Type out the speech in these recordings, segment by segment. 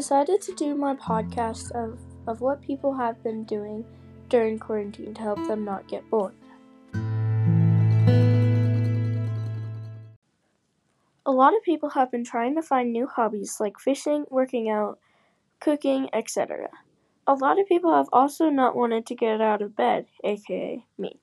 decided to do my podcast of, of what people have been doing during quarantine to help them not get bored. A lot of people have been trying to find new hobbies like fishing, working out, cooking, etc. A lot of people have also not wanted to get out of bed, aka me.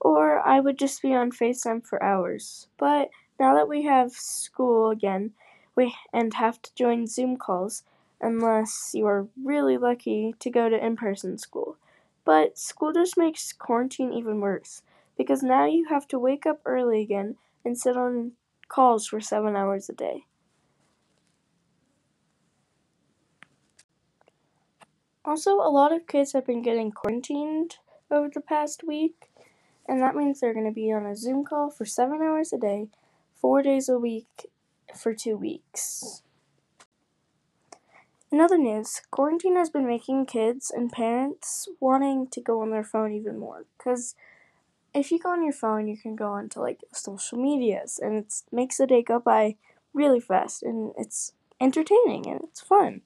Or I would just be on FaceTime for hours. But now that we have school again, we and have to join Zoom calls unless you are really lucky to go to in-person school. But school just makes quarantine even worse because now you have to wake up early again and sit on calls for 7 hours a day. Also, a lot of kids have been getting quarantined over the past week, and that means they're going to be on a Zoom call for 7 hours a day, 4 days a week for 2 weeks. In other news, quarantine has been making kids and parents wanting to go on their phone even more. Because if you go on your phone, you can go onto like social medias, and it makes the day go by really fast, and it's entertaining and it's fun.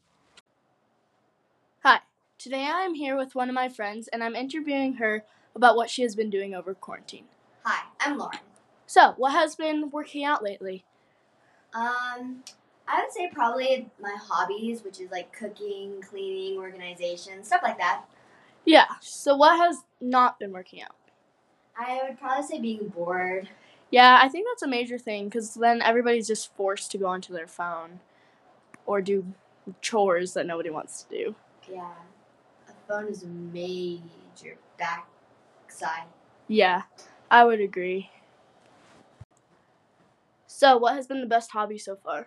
Hi, today I am here with one of my friends, and I'm interviewing her about what she has been doing over quarantine. Hi, I'm Lauren. So, what has been working out lately? Um, I would say probably my hobbies, which is like cooking, cleaning, organization, stuff like that. Yeah, so what has not been working out? I would probably say being bored. Yeah, I think that's a major thing because then everybody's just forced to go onto their phone or do chores that nobody wants to do. Yeah, a phone is a major backside. Yeah, I would agree. So, what has been the best hobby so far?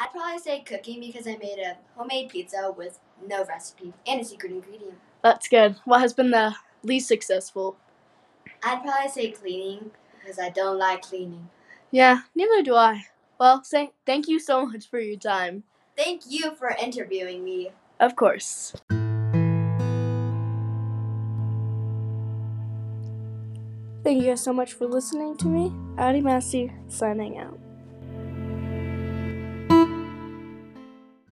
I'd probably say cooking because I made a homemade pizza with no recipe and a secret ingredient. That's good. What has been the least successful? I'd probably say cleaning because I don't like cleaning. Yeah, neither do I. Well, say, thank you so much for your time. Thank you for interviewing me. Of course. Thank you guys so much for listening to me. Addie Massey signing out.